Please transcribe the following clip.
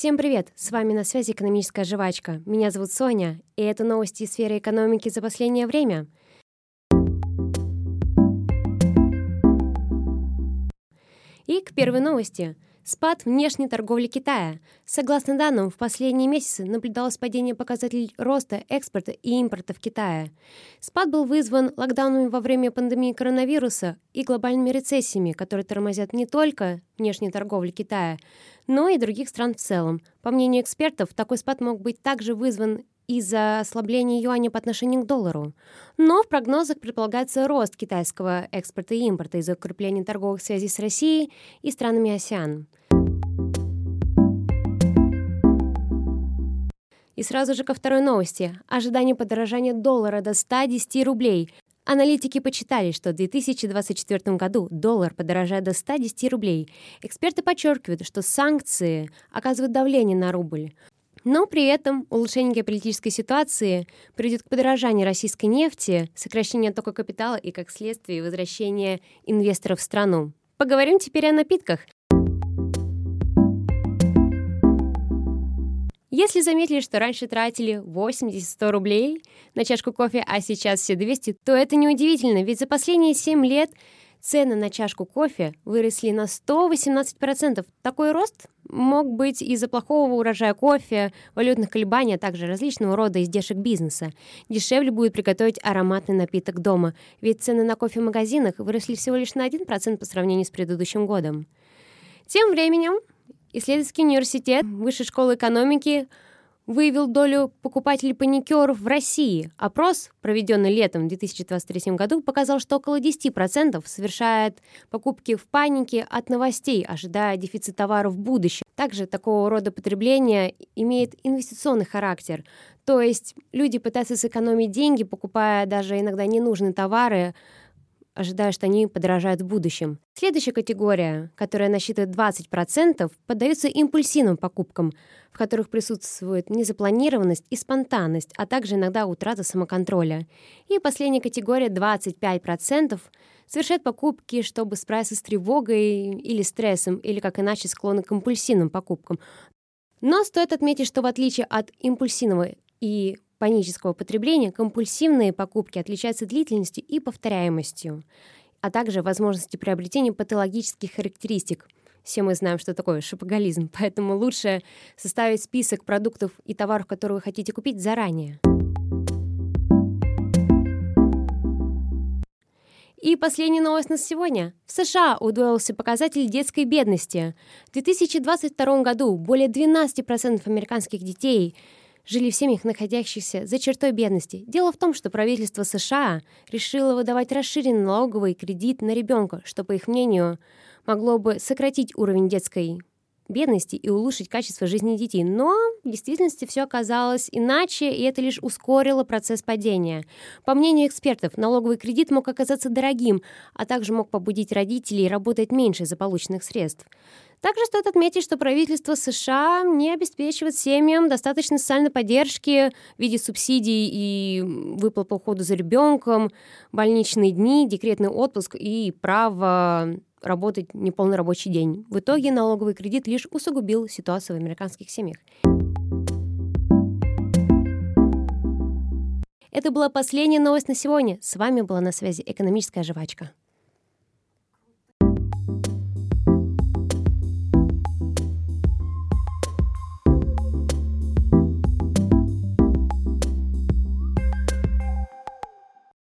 Всем привет! С вами на связи «Экономическая жвачка». Меня зовут Соня, и это новости из сферы экономики за последнее время. И к первой новости – Спад внешней торговли Китая. Согласно данным, в последние месяцы наблюдалось падение показателей роста экспорта и импорта в Китае. Спад был вызван локдаунами во время пандемии коронавируса и глобальными рецессиями, которые тормозят не только внешнюю торговлю Китая, но и других стран в целом. По мнению экспертов, такой спад мог быть также вызван из-за ослабления юаня по отношению к доллару. Но в прогнозах предполагается рост китайского экспорта и импорта из-за укрепления торговых связей с Россией и странами АСИАН. И сразу же ко второй новости. Ожидание подорожания доллара до 110 рублей. Аналитики почитали, что в 2024 году доллар подорожает до 110 рублей. Эксперты подчеркивают, что санкции оказывают давление на рубль. Но при этом улучшение геополитической ситуации приведет к подорожанию российской нефти, сокращению оттока капитала и, как следствие, возвращения инвесторов в страну. Поговорим теперь о напитках. Если заметили, что раньше тратили 80-100 рублей на чашку кофе, а сейчас все 200, то это неудивительно, ведь за последние 7 лет цены на чашку кофе выросли на 118%. Такой рост мог быть из-за плохого урожая кофе, валютных колебаний, а также различного рода издержек бизнеса. Дешевле будет приготовить ароматный напиток дома, ведь цены на кофе в магазинах выросли всего лишь на 1% по сравнению с предыдущим годом. Тем временем исследовательский университет Высшей школы экономики выявил долю покупателей паникеров в России. Опрос, проведенный летом в 2023 году, показал, что около 10% совершают покупки в панике от новостей, ожидая дефицит товаров в будущем. Также такого рода потребление имеет инвестиционный характер. То есть люди пытаются сэкономить деньги, покупая даже иногда ненужные товары, ожидая, что они подорожают в будущем. Следующая категория, которая насчитывает 20%, поддается импульсивным покупкам, в которых присутствует незапланированность и спонтанность, а также иногда утрата самоконтроля. И последняя категория, 25%, совершает покупки, чтобы справиться с тревогой или стрессом, или как иначе склонны к импульсивным покупкам. Но стоит отметить, что в отличие от импульсивного и панического потребления компульсивные покупки отличаются длительностью и повторяемостью, а также возможностью приобретения патологических характеристик. Все мы знаем, что такое шопоголизм, поэтому лучше составить список продуктов и товаров, которые вы хотите купить заранее. И последняя новость на сегодня. В США удвоился показатель детской бедности. В 2022 году более 12% американских детей жили в семьях, находящихся за чертой бедности. Дело в том, что правительство США решило выдавать расширенный налоговый кредит на ребенка, что, по их мнению, могло бы сократить уровень детской бедности и улучшить качество жизни детей. Но в действительности все оказалось иначе, и это лишь ускорило процесс падения. По мнению экспертов, налоговый кредит мог оказаться дорогим, а также мог побудить родителей работать меньше за полученных средств. Также стоит отметить, что правительство США не обеспечивает семьям достаточно социальной поддержки в виде субсидий и выплат по уходу за ребенком, больничные дни, декретный отпуск и право работать неполный рабочий день. В итоге налоговый кредит лишь усугубил ситуацию в американских семьях. Это была последняя новость на сегодня. С вами была на связи экономическая жвачка.